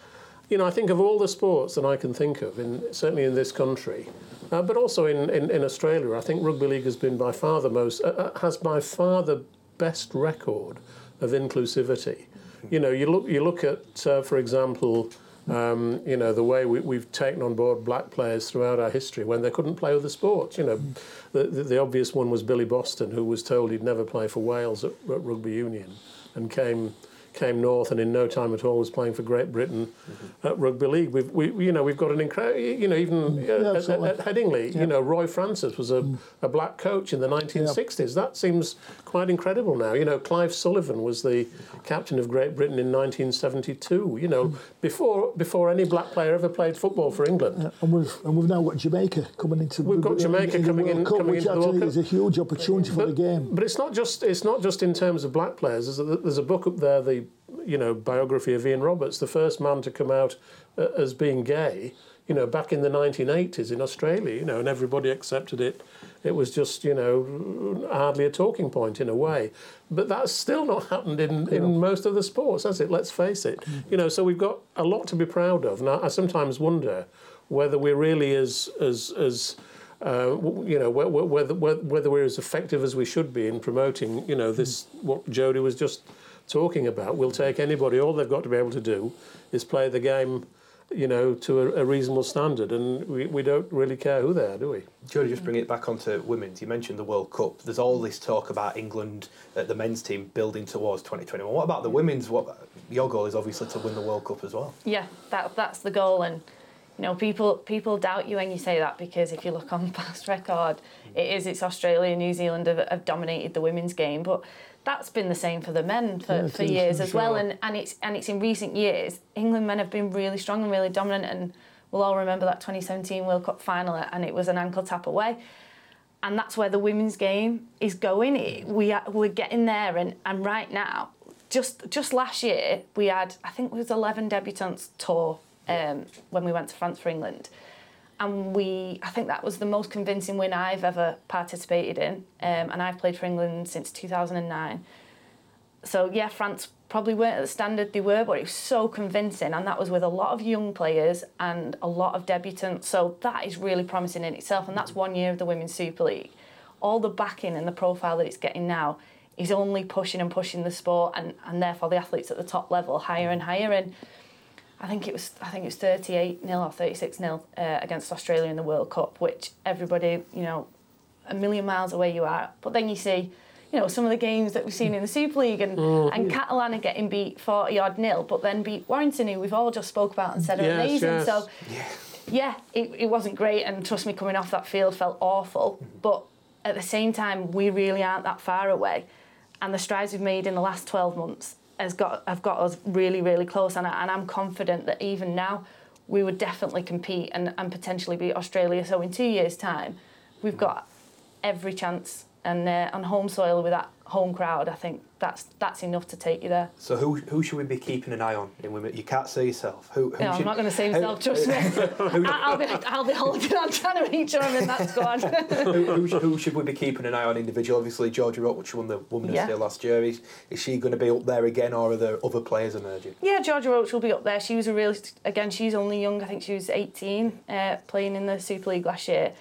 you know I think of all the sports that I can think of, in certainly in this country. Uh, but also in, in, in, Australia, I think rugby league has been by far the most uh, uh, has by far the best record of inclusivity. You know, you look you look at, uh, for example, um, you know the way we, have taken on board black players throughout our history when they couldn't play other sports. You know, the, the, the obvious one was Billy Boston, who was told he'd never play for Wales at, at rugby union, and came came north and in no time at all was playing for Great Britain mm-hmm. at rugby league. We've, we, you know, we've got an incredible, you know, even mm. uh, yeah, at, at, Headingley, yeah. you know, Roy Francis was a, mm. a black coach in the 1960s. Yeah. That seems quite incredible now. You know, Clive Sullivan was the captain of Great Britain in 1972. You know, mm. before before any black player ever played football for England. and we've and we've now got Jamaica coming into. We've got Jamaica in, coming in, Cup, coming which into the World Cup. is a huge opportunity for the game. But it's not just it's not just in terms of black players. There's a, there's a book up there, the you know biography of Ian Roberts, the first man to come out uh, as being gay. You know, back in the 1980s in Australia, you know, and everybody accepted it. It was just, you know, hardly a talking point in a way. But that's still not happened in, in most of the sports, has it? Let's face it. Mm. You know, so we've got a lot to be proud of. Now, I sometimes wonder whether we're really as as as uh, you know, whether, whether we're as effective as we should be in promoting, you know, this what Jodie was just talking about. We'll take anybody. All they've got to be able to do is play the game, you know, to a, a reasonable standard, and we, we don't really care who they are, do we? Jodie, just bring it back onto women's. You mentioned the World Cup. There's all this talk about England, uh, the men's team building towards 2021. What about the women's? What your goal is obviously to win the World Cup as well. Yeah, that that's the goal, and you know, people people doubt you when you say that because if you look on [laughs] past record, it is it's Australia, and New Zealand have, have dominated the women's game, but that's been the same for the men for, yeah, for years as sure. well. And and it's and it's in recent years, England men have been really strong and really dominant. And we'll all remember that 2017 World Cup final, and it was an ankle tap away. And that's where the women's game is going. we are, we're getting there, and, and right now, just just last year we had I think it was 11 debutants tour um, when we went to France for England. And we, I think that was the most convincing win I've ever participated in. Um, and I've played for England since 2009. So, yeah, France probably weren't at the standard they were, but it was so convincing. And that was with a lot of young players and a lot of debutants. So, that is really promising in itself. And that's one year of the Women's Super League. All the backing and the profile that it's getting now is only pushing and pushing the sport and, and therefore the athletes at the top level higher and higher. And I think it was I think it was 38 0 or 36 0 uh, against Australia in the World Cup, which everybody you know a million miles away you are. But then you see, you know, some of the games that we've seen in the Super League and mm. and Catalan are getting beat 40 odd nil, but then beat Warrington, who we've all just spoke about and said are yes, amazing. Yes. So. Yeah. Yeah, it, it wasn't great, and trust me, coming off that field felt awful. But at the same time, we really aren't that far away. And the strides we've made in the last 12 months has got have got us really really close, and, I, and I'm confident that even now we would definitely compete and, and potentially beat Australia. So in two years' time, we've got every chance and uh, on home soil with that home crowd, I think that's that's enough to take you there. So who who should we be keeping an eye on in women? You can't say yourself. Who? who no, should, I'm not going to say myself. Who, trust me. [laughs] I'll be I'll be holding on trying to reach I'm in that squad. who, who, who, should we be keeping an eye on individual? Obviously, Georgia Roche won the Women's yeah. Day last year. Is, is she going to be up there again, or are there other players emerging? Yeah, Georgia Roche will be up there. She was a real again. She's only young. I think she was 18, uh, playing in the Super League last year.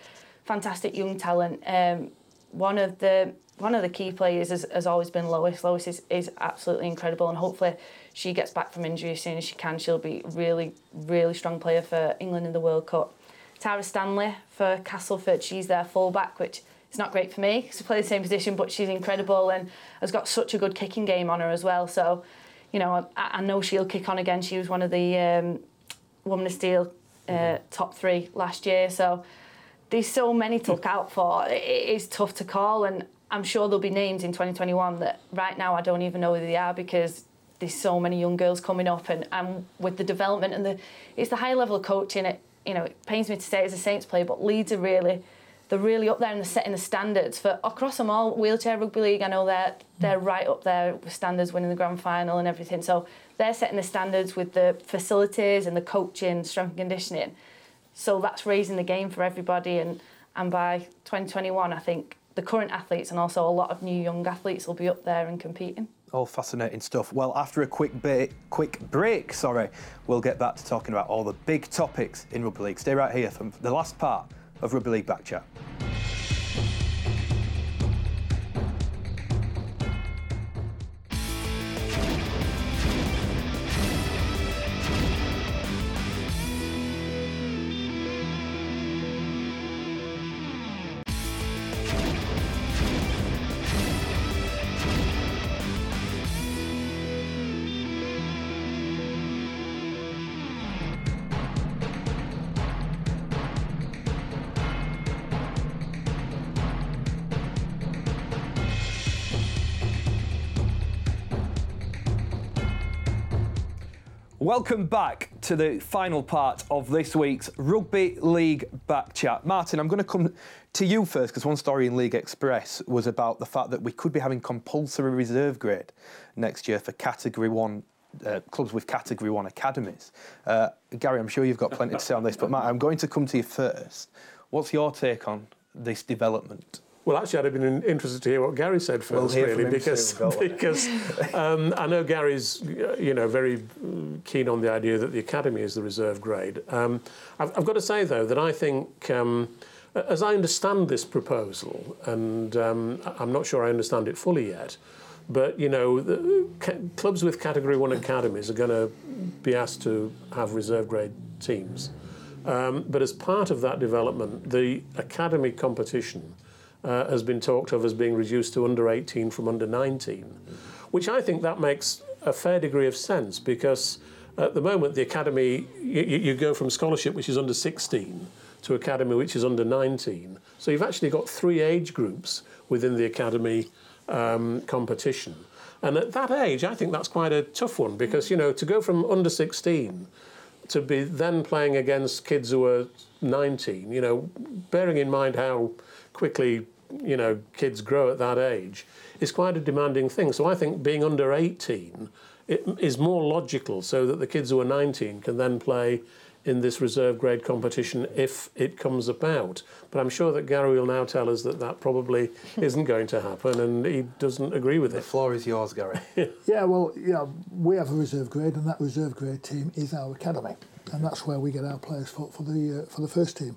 Fantastic young talent. Um, one of the one of the key players has, has always been Lois. Lois is, is absolutely incredible, and hopefully she gets back from injury as soon as she can. She'll be really, really strong player for England in the World Cup. Tara Stanley for Castleford, she's their fullback, which is not great for me because we play the same position, but she's incredible and has got such a good kicking game on her as well. So, you know, I, I know she'll kick on again. She was one of the um, Woman of Steel uh, top three last year. So there's so many to look out for. It is tough to call, and I'm sure there'll be names in 2021 that right now I don't even know who they are because there's so many young girls coming up and, and with the development and the it's the high level of coaching it you know it pains me to say as a Saints player but Leeds are really they're really up there and they're setting the standards for across them all wheelchair rugby league I know they're they're right up there with standards winning the grand final and everything. So they're setting the standards with the facilities and the coaching strength and conditioning. So that's raising the game for everybody and and by 2021 I think the current athletes and also a lot of new young athletes will be up there and competing. All fascinating stuff. Well, after a quick bit, quick break, sorry, we'll get back to talking about all the big topics in rugby league. Stay right here for the last part of Rugby League Back Chat. Welcome back to the final part of this week's Rugby League Back Chat. Martin, I'm going to come to you first because one story in League Express was about the fact that we could be having compulsory reserve grade next year for Category 1 uh, clubs with Category 1 academies. Uh, Gary, I'm sure you've got plenty to say on this, but Matt, I'm going to come to you first. What's your take on this development? Well, actually, I'd have been interested to hear what Gary said first, we'll really, because [laughs] because um, I know Gary's you know very keen on the idea that the academy is the reserve grade. Um, I've, I've, got to say though that I think. Um, as I understand this proposal, and um, I'm not sure I understand it fully yet, but you know, the, clubs with Category One academies are going to be asked to have reserve grade teams. Um, but as part of that development, the academy competition uh, has been talked of as being reduced to under 18 from under 19, which I think that makes a fair degree of sense because at the moment the academy you, you go from scholarship which is under 16 to academy which is under 19. So you've actually got three age groups within the academy um, competition. And at that age, I think that's quite a tough one because, you know, to go from under 16 to be then playing against kids who are 19, you know, bearing in mind how quickly, you know, kids grow at that age, is quite a demanding thing. So I think being under 18 is more logical so that the kids who are 19 can then play in this reserve grade competition if it comes about. But I'm sure that Gary will now tell us that that probably [laughs] isn't going to happen and he doesn't agree with the it. The floor is yours, Gary. [laughs] yeah, well, yeah, we have a reserve grade and that reserve grade team is our academy and that's where we get our players for, for, the, uh, for the first team.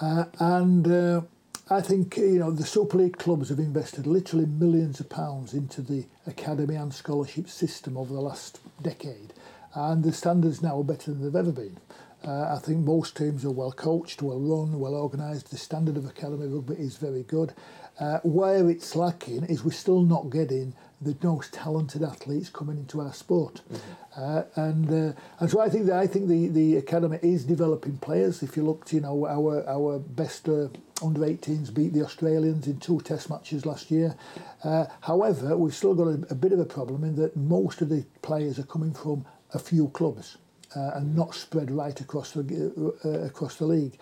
Uh, and uh, I think you know the Super League clubs have invested literally millions of pounds into the academy and scholarship system over the last decade, and the standards now are better than they've ever been. Uh, I think most teams are well coached, well run, well organised. The standard of academy rugby is very good. Uh, where it's lacking is we're still not getting the most talented athletes coming into our sport, mm-hmm. uh, and uh, and so I think that I think the, the academy is developing players. If you looked, you know, our our best uh, under 18s beat the Australians in two Test matches last year. Uh, however, we've still got a, a bit of a problem in that most of the players are coming from a few clubs uh, and not spread right across the uh, across the league.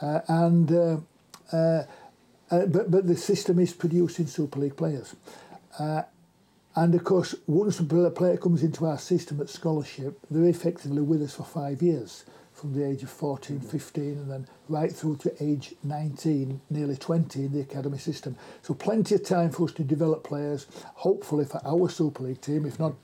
And but but the system is producing Super League players. And of course, once a player comes into our system at scholarship, they're effectively with us for five years, from the age of 14, 15, and then right through to age 19, nearly 20 in the academy system. So plenty of time for us to develop players, hopefully for our Super League team, if not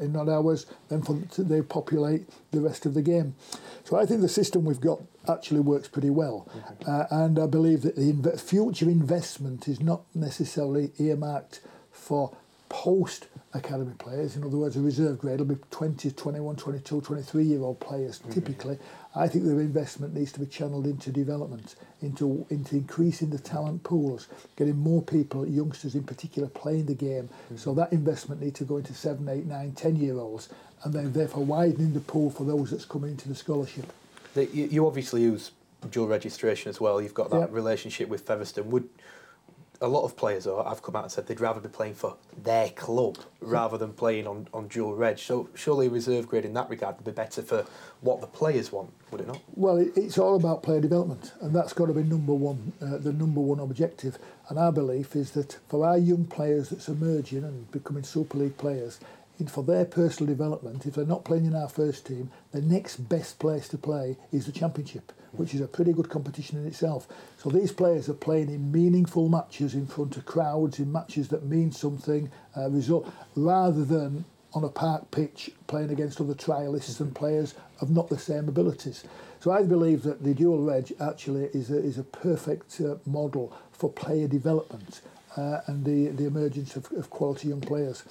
in not ours, then for, they populate the rest of the game. So I think the system we've got actually works pretty well. Mm-hmm. Uh, and I believe that the inv- future investment is not necessarily earmarked for post academy players. In other words, a reserve grade will be 20, 21, 22, 23 year old players mm-hmm. typically. I think the investment needs to be channeled into development, into into increasing the talent pools, getting more people, youngsters in particular, playing the game. Mm-hmm. So that investment needs to go into seven, eight, nine, ten year olds, and then therefore widening the pool for those that's coming into the scholarship. The, you, you obviously use dual registration as well. You've got that yep. relationship with Featherstone. Would a lot of players though have come out and said they'd rather be playing for their club rather than playing on, on dual reg. So surely a reserve grade in that regard would be better for what the players want, would it not? Well, it, it's all about player development, and that's got to be number one, uh, the number one objective. And our belief is that for our young players that's emerging and becoming Super League players, for their personal development, if they're not playing in our first team, the next best place to play is the Championship, which is a pretty good competition in itself. So these players are playing in meaningful matches in front of crowds, in matches that mean something, uh, result, rather than on a park pitch playing against other trialists and players of not the same abilities. So I believe that the dual reg actually is a, is a perfect uh, model for player development uh, and the, the emergence of, of quality young players.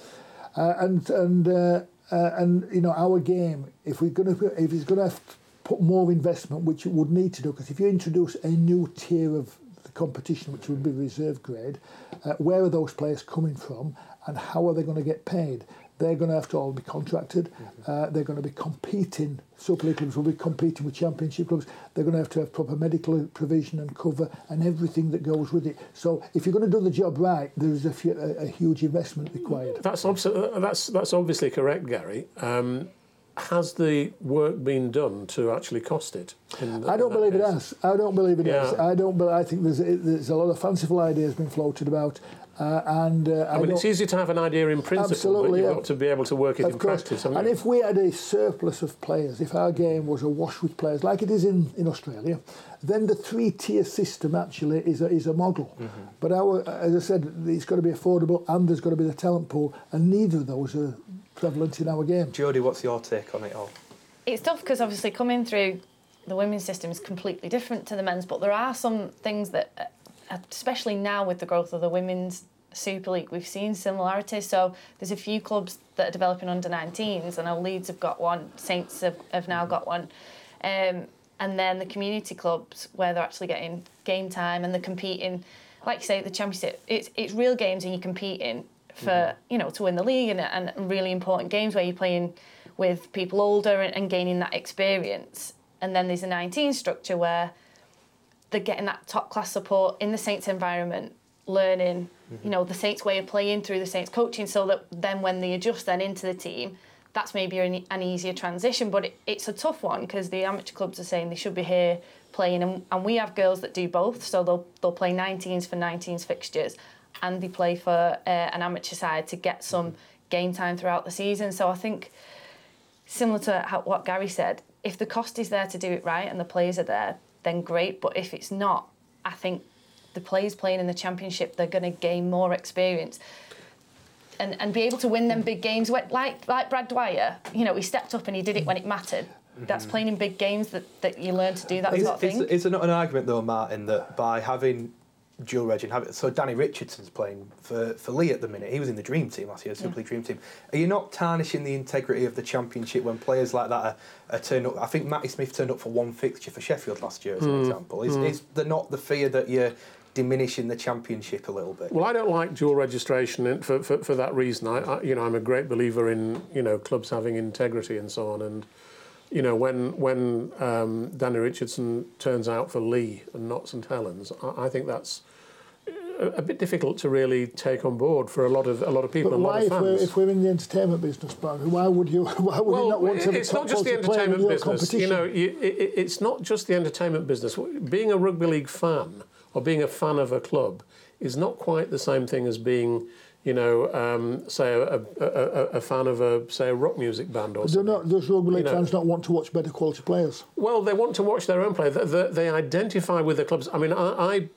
Uh, and and uh, uh, and you know our game, if we're going to if it's going to put more investment, which it would need to do, because if you introduce a new tier of the competition, which would be reserve grade, uh, where are those players coming from, and how are they going to get paid? They're going to have to all be contracted. Mm-hmm. Uh, they're going to be competing. Super League clubs will be competing with Championship clubs. They're going to have to have proper medical provision and cover and everything that goes with it. So if you're going to do the job right, there is a, few, a, a huge investment required. That's obs- uh, that's that's obviously correct, Gary. Um, has the work been done to actually cost it? The, I don't believe case? it has. I don't believe it yeah. has. I don't. But I think there's there's a lot of fanciful ideas being floated about. Uh, and uh, I, I mean, it's easy to have an idea in principle, but you've got to be able to work it in course. practice. And if we had a surplus of players, if our game was awash with players, like it is in, in Australia, then the three-tier system actually is a, is a model. Mm-hmm. But our, as I said, it's got to be affordable, and there's got to be the talent pool, and neither of those are prevalent in our game. Jodie, what's your take on it all? It's tough because obviously coming through the women's system is completely different to the men's, but there are some things that, uh, especially now with the growth of the women's Super League, we've seen similarities. So there's a few clubs that are developing under 19s, and our Leeds have got one, Saints have, have now got one. Um, and then the community clubs where they're actually getting game time and they're competing. Like you say, the championship, it's, it's real games and you're competing for, mm-hmm. you know, to win the league and, and really important games where you're playing with people older and, and gaining that experience. And then there's a 19 structure where they're getting that top class support in the Saints environment learning, mm-hmm. you know, the Saints way of playing through the Saints coaching, so that then when they adjust then into the team, that's maybe an, an easier transition. But it, it's a tough one because the amateur clubs are saying they should be here playing, and, and we have girls that do both, so they'll they'll play 19s for 19s fixtures, and they play for uh, an amateur side to get some game time throughout the season. So I think similar to how, what Gary said, if the cost is there to do it right and the players are there, then great. But if it's not, I think the players playing in the championship, they're going to gain more experience. And, and be able to win them big games like like Brad Dwyer, you know, he stepped up and he did it when it mattered. Mm-hmm. That's playing in big games that, that you learn to do that is, sort of thing. Is, is there not an argument though, Martin, that by having dual reg and have it. So Danny Richardson's playing for, for Leigh at the minute. He was in the dream team last year, Super yeah. Dream team. Are you not tarnishing the integrity of the championship when players like that are, are turned up? I think Matty Smith turned up for one fixture for Sheffield last year, as mm. an example. Is, mm. is there not the fear that you're diminishing the championship a little bit? Well, I don't like dual registration for, for, for that reason. I, I, you know, I'm a great believer in you know clubs having integrity and so on. And you know, when when um, Danny Richardson turns out for Leigh and not St Helens, I, I think that's a, a, bit difficult to really take on board for a lot of a lot of people but and a lot of fans. If we're, if we're in the entertainment business, why would you? [laughs] Why would well, you not want to? It's not just the entertainment business. You know, you, it, it's not just the entertainment business. Being a rugby league fan or being a fan of a club is not quite the same thing as being you know, um, say a, a, a, a, fan of a say a rock music band or something. Not, does rugby league you know, fans not want to watch better quality players? Well, they want to watch their own play. They, they, they identify with the clubs. I mean, I, I,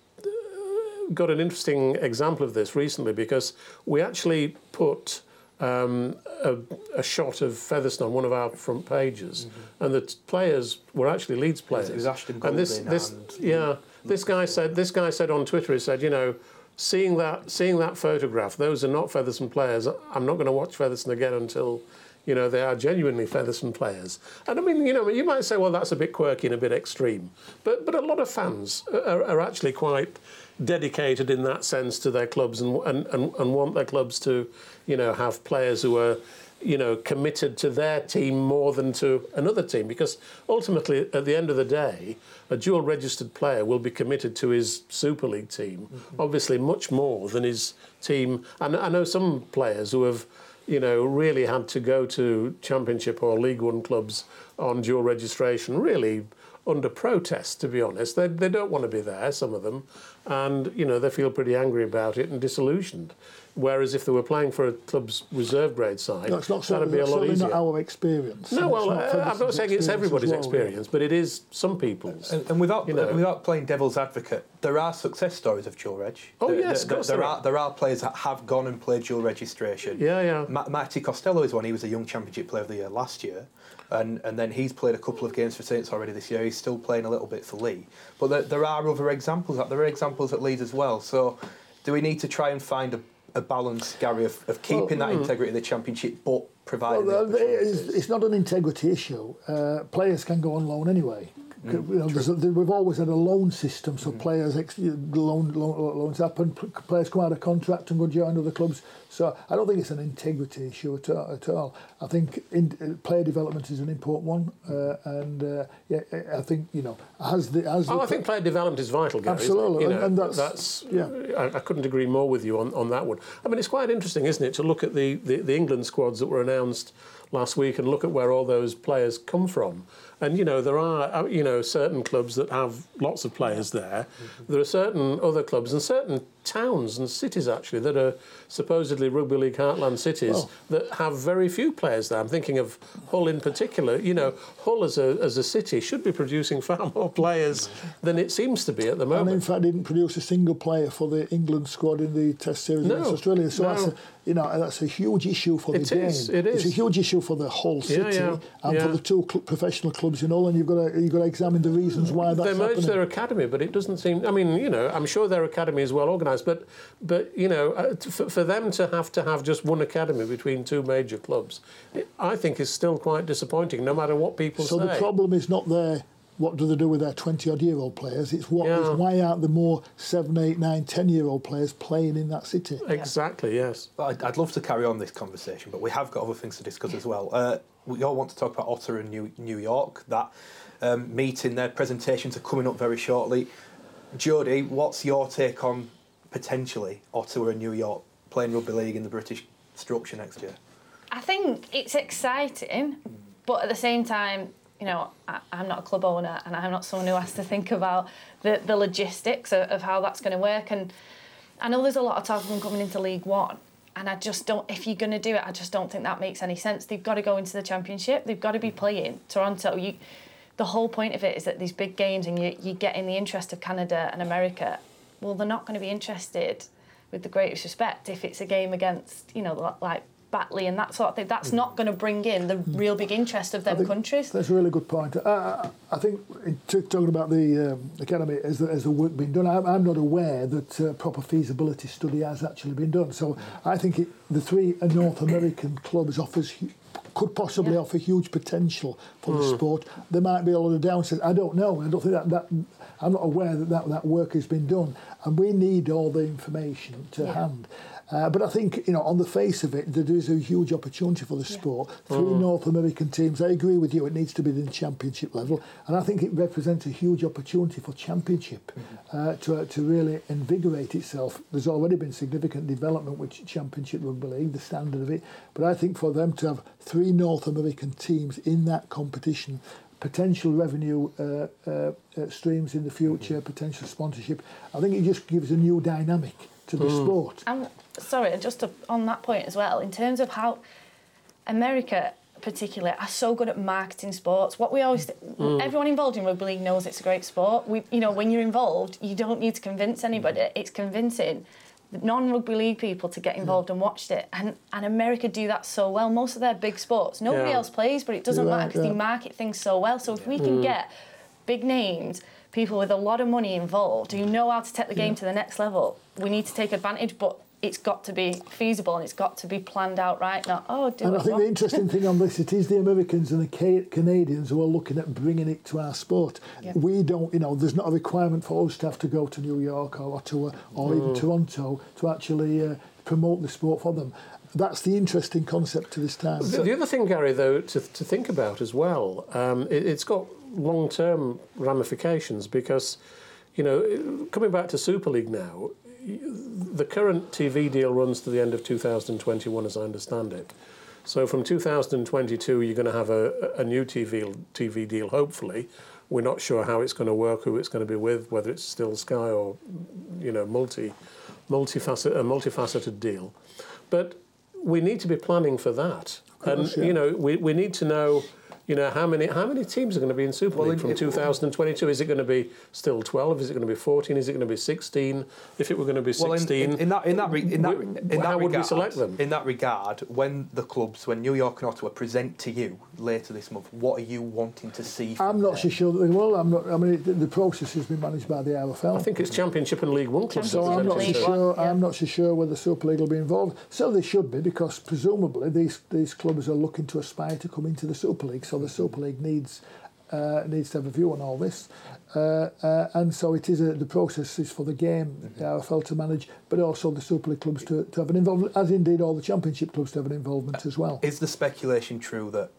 got an interesting example of this recently because we actually put. Um, a, a, shot of Featherstone on one of our front pages, mm-hmm. and the t- players were actually Leeds players. It was Ashton Goulding and this, this, and yeah, this guy said this guy said on Twitter he said you know seeing that seeing that photograph those are not Featherstone players. I'm not going to watch Featherstone again until you know they are genuinely Featherstone players. And I mean you know you might say well that's a bit quirky and a bit extreme but but a lot of fans are, are actually quite dedicated in that sense to their clubs and, and, and, and want their clubs to you know have players who are you know, committed to their team more than to another team. Because ultimately, at the end of the day, a dual registered player will be committed to his Super League team, mm-hmm. obviously much more than his team. And I know some players who have, you know, really had to go to Championship or League One clubs on dual registration, really under protest, to be honest. They, they don't want to be there, some of them, and, you know, they feel pretty angry about it and disillusioned. Whereas if they were playing for a club's reserve grade side, no, it's not that'd be a lot easier. not our experience. No, well, not uh, I'm not saying it's everybody's well, experience, yeah. but it is some people's. And, and without you know, without playing devil's advocate, there are success stories of dual reg. Oh there, yes, there, there, are. There are players that have gone and played dual registration. Yeah, yeah. Ma- Matty Costello is one. He was a young championship player of the year last year. And, and then he's played a couple of games for Saints already this year. He's still playing a little bit for Leigh, But there, there are other examples. There are examples at Leeds as well. So do we need to try and find a a balance, Gary, of, of keeping well, that mm. integrity of the championship, but providing. Well, it's, it's, not an integrity issue. Uh, players can go on loan anyway. Mm, you know, a, we've always had a loan system, so mm. players ex, loan, loan, loans happen. Players come out of contract and go join other clubs. So I don't think it's an integrity issue at all. At all. I think in, uh, player development is an important one, uh, and uh, yeah, I think you know as the as. Oh, the I think player development is vital, Gary. Absolutely, you know, and, that's, that's yeah. I, I, couldn't agree more with you on, on that one. I mean, it's quite interesting, isn't it, to look at the, the, the England squads that were announced last week and look at where all those players come from. And you know there are uh, you know certain clubs that have lots of players there. Mm-hmm. There are certain other clubs and certain towns and cities actually that are supposedly rugby league heartland cities well, that have very few players there. I'm thinking of Hull in particular. You know, Hull as a as a city should be producing [laughs] far more players than it seems to be at the moment. And in fact, didn't produce a single player for the England squad in the Test series no, against Australia. So no. that's a, you know that's a huge issue for the it game. Is, it is. It's a huge issue for the whole city yeah, yeah, and yeah. for the two cl- professional clubs in Hull. And you've got to you've got to examine the reasons why that's They merged happening. their academy, but it doesn't seem. I mean, you know, I'm sure their academy is well organised, but but you know, uh, for, for them to have to have just one academy between two major clubs, it, I think is still quite disappointing. No matter what people so say. So the problem is not there what do they do with their 20 odd year old players? It's what yeah. is why aren't the more 7, 8, 9, 10 year old players playing in that city? Exactly, yes. I'd, I'd, love to carry on this conversation, but we have got other things to discuss as well. Uh, we all want to talk about Ottawa and New, New York. That um, meeting, their presentations are coming up very shortly. Jodie, what's your take on potentially Ottawa and New York playing rugby league in the British structure next year? I think it's exciting, but at the same time, you know, I, am not a club owner and I'm not someone who has to think about the, the logistics of, of how that's going to work. And I know there's a lot of talk of them coming into League One. And I just don't, if you're going to do it, I just don't think that makes any sense. They've got to go into the championship. They've got to be mm. playing Toronto. You, the whole point of it is that these big games and you, you get in the interest of Canada and America. Well, they're not going to be interested, with the greatest respect, if it's a game against, you know, like Batley and that sort of thing. That's not going to bring in the real big interest of them countries. That's a really good point. I, I think talking about the um, academy, as the, as the work being done, I'm, I'm not aware that uh, proper feasibility study has actually been done. So I think it, the three North American clubs offers could possibly yeah. offer huge potential for mm. the hmm. sport. There might be a lot of downsides. I don't know. I don't think that, that I'm not aware that, that that work has been done, and we need all the information to yeah. hand. Uh, but I think, you know, on the face of it, there is a huge opportunity for the yeah. sport. Three mm. North American teams, I agree with you, it needs to be the championship level. And I think it represents a huge opportunity for championship mm-hmm. uh, to, to really invigorate itself. There's already been significant development with championship rugby league, the standard of it. But I think for them to have three North American teams in that competition, potential revenue uh, uh, uh, streams in the future, mm-hmm. potential sponsorship, I think it just gives a new dynamic to the mm. sport. And sorry, and just to, on that point as well, in terms of how America particularly are so good at marketing sports. What we always, mm. everyone involved in rugby league knows it's a great sport. We, you know, when you're involved, you don't need to convince anybody. It's convincing non-rugby league people to get involved and watch it. And and America do that so well. Most of their big sports, nobody yeah. else plays, but it doesn't yeah, matter because yeah. they market things so well. So if we can mm. get big names people with a lot of money involved who know how to take the game to the next level. We need to take advantage, but it's got to be feasible and it's got to be planned out right. Not oh, do and I think the interesting thing on this it is the Americans and the Canadians who are looking at bringing it to our sport. Yeah. We don't, you know, there's not a requirement for us to have to go to New York or Ottawa or mm. even Toronto to actually uh, promote the sport for them. That's the interesting concept to this time. The, the other thing, Gary, though, to, to think about as well, um, it, it's got long term ramifications because, you know, coming back to Super League now, the current TV deal runs to the end of 2021, as I understand it. So from 2022, you're going to have a, a new TV TV deal. Hopefully, we're not sure how it's going to work, who it's going to be with, whether it's still Sky or, you know, multi, multifaceted, a multifaceted deal. But we need to be planning for that, course, and yeah. you know, we, we need to know you know, how many how many teams are going to be in Super League from 2022? Is it going to be still 12? Is it going to be 14? Is it going to be 16? If it were going to be 16, well, in, in, in, that in that in that, in that how regard, would we select them? In that regard, when the clubs, when New York and Ottawa present to you later this month, what are you wanting to see? I'm not there? so sure that they will. I'm not. I mean, the, the process has been managed by the RFL. I think it's Championship and League One clubs. So I'm not so sure. Yeah. I'm not so sure whether Super League will be involved. So they should be because presumably these these clubs are looking to aspire to come into the Super League. So the Super League needs needs uh, needs to have a view on all this. Uh, uh, and so it is a, the process is for the game, mm-hmm. the RFL to manage, but also the Super League clubs to, to have an involvement, as indeed all the Championship clubs to have an involvement as well. Is the speculation true that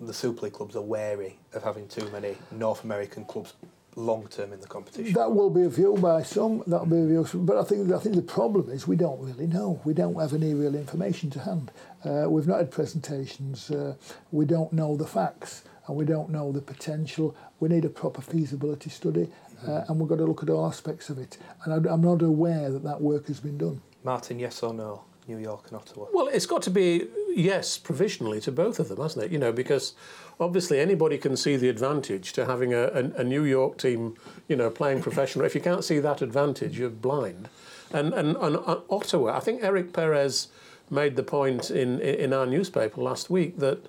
the Super League clubs are wary of having too many North American clubs long term in the competition? That will be a view by some. That will be a view, but I think I think the problem is we don't really know. We don't have any real information to hand. Uh, we've not had presentations. Uh, we don't know the facts, and we don't know the potential. We need a proper feasibility study, uh, and we've got to look at all aspects of it. And I, I'm not aware that that work has been done. Martin, yes or no? New York and Ottawa? Well, it's got to be yes, provisionally to both of them, hasn't it? You know, because obviously anybody can see the advantage to having a, a, a New York team, you know, playing professional. If you can't see that advantage, you're blind. And, and, and uh, Ottawa, I think Eric Perez made the point in, in our newspaper last week that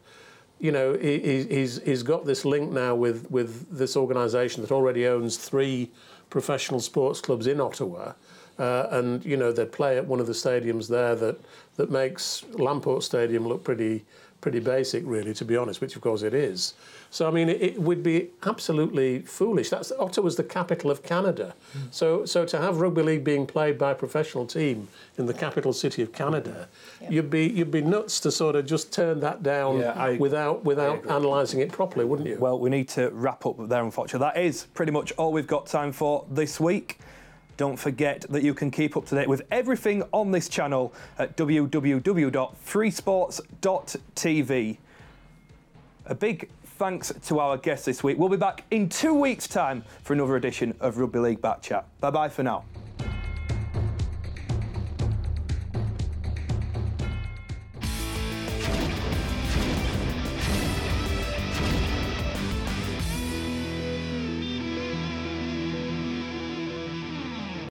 you know, he, he's, he's got this link now with, with this organisation that already owns three professional sports clubs in Ottawa. Uh, and you know they play at one of the stadiums there that that makes Lamport Stadium look pretty pretty basic, really, to be honest. Which of course it is. So I mean, it, it would be absolutely foolish. That's Ottawa's the capital of Canada. Mm. So so to have rugby league being played by a professional team in the capital city of Canada, yeah. you'd be you'd be nuts to sort of just turn that down yeah, I, without without analysing it properly, wouldn't you? Well, we need to wrap up there, unfortunately. That is pretty much all we've got time for this week. Don't forget that you can keep up to date with everything on this channel at www.freesports.tv. A big thanks to our guests this week. We'll be back in two weeks' time for another edition of Rugby League Back Chat. Bye bye for now.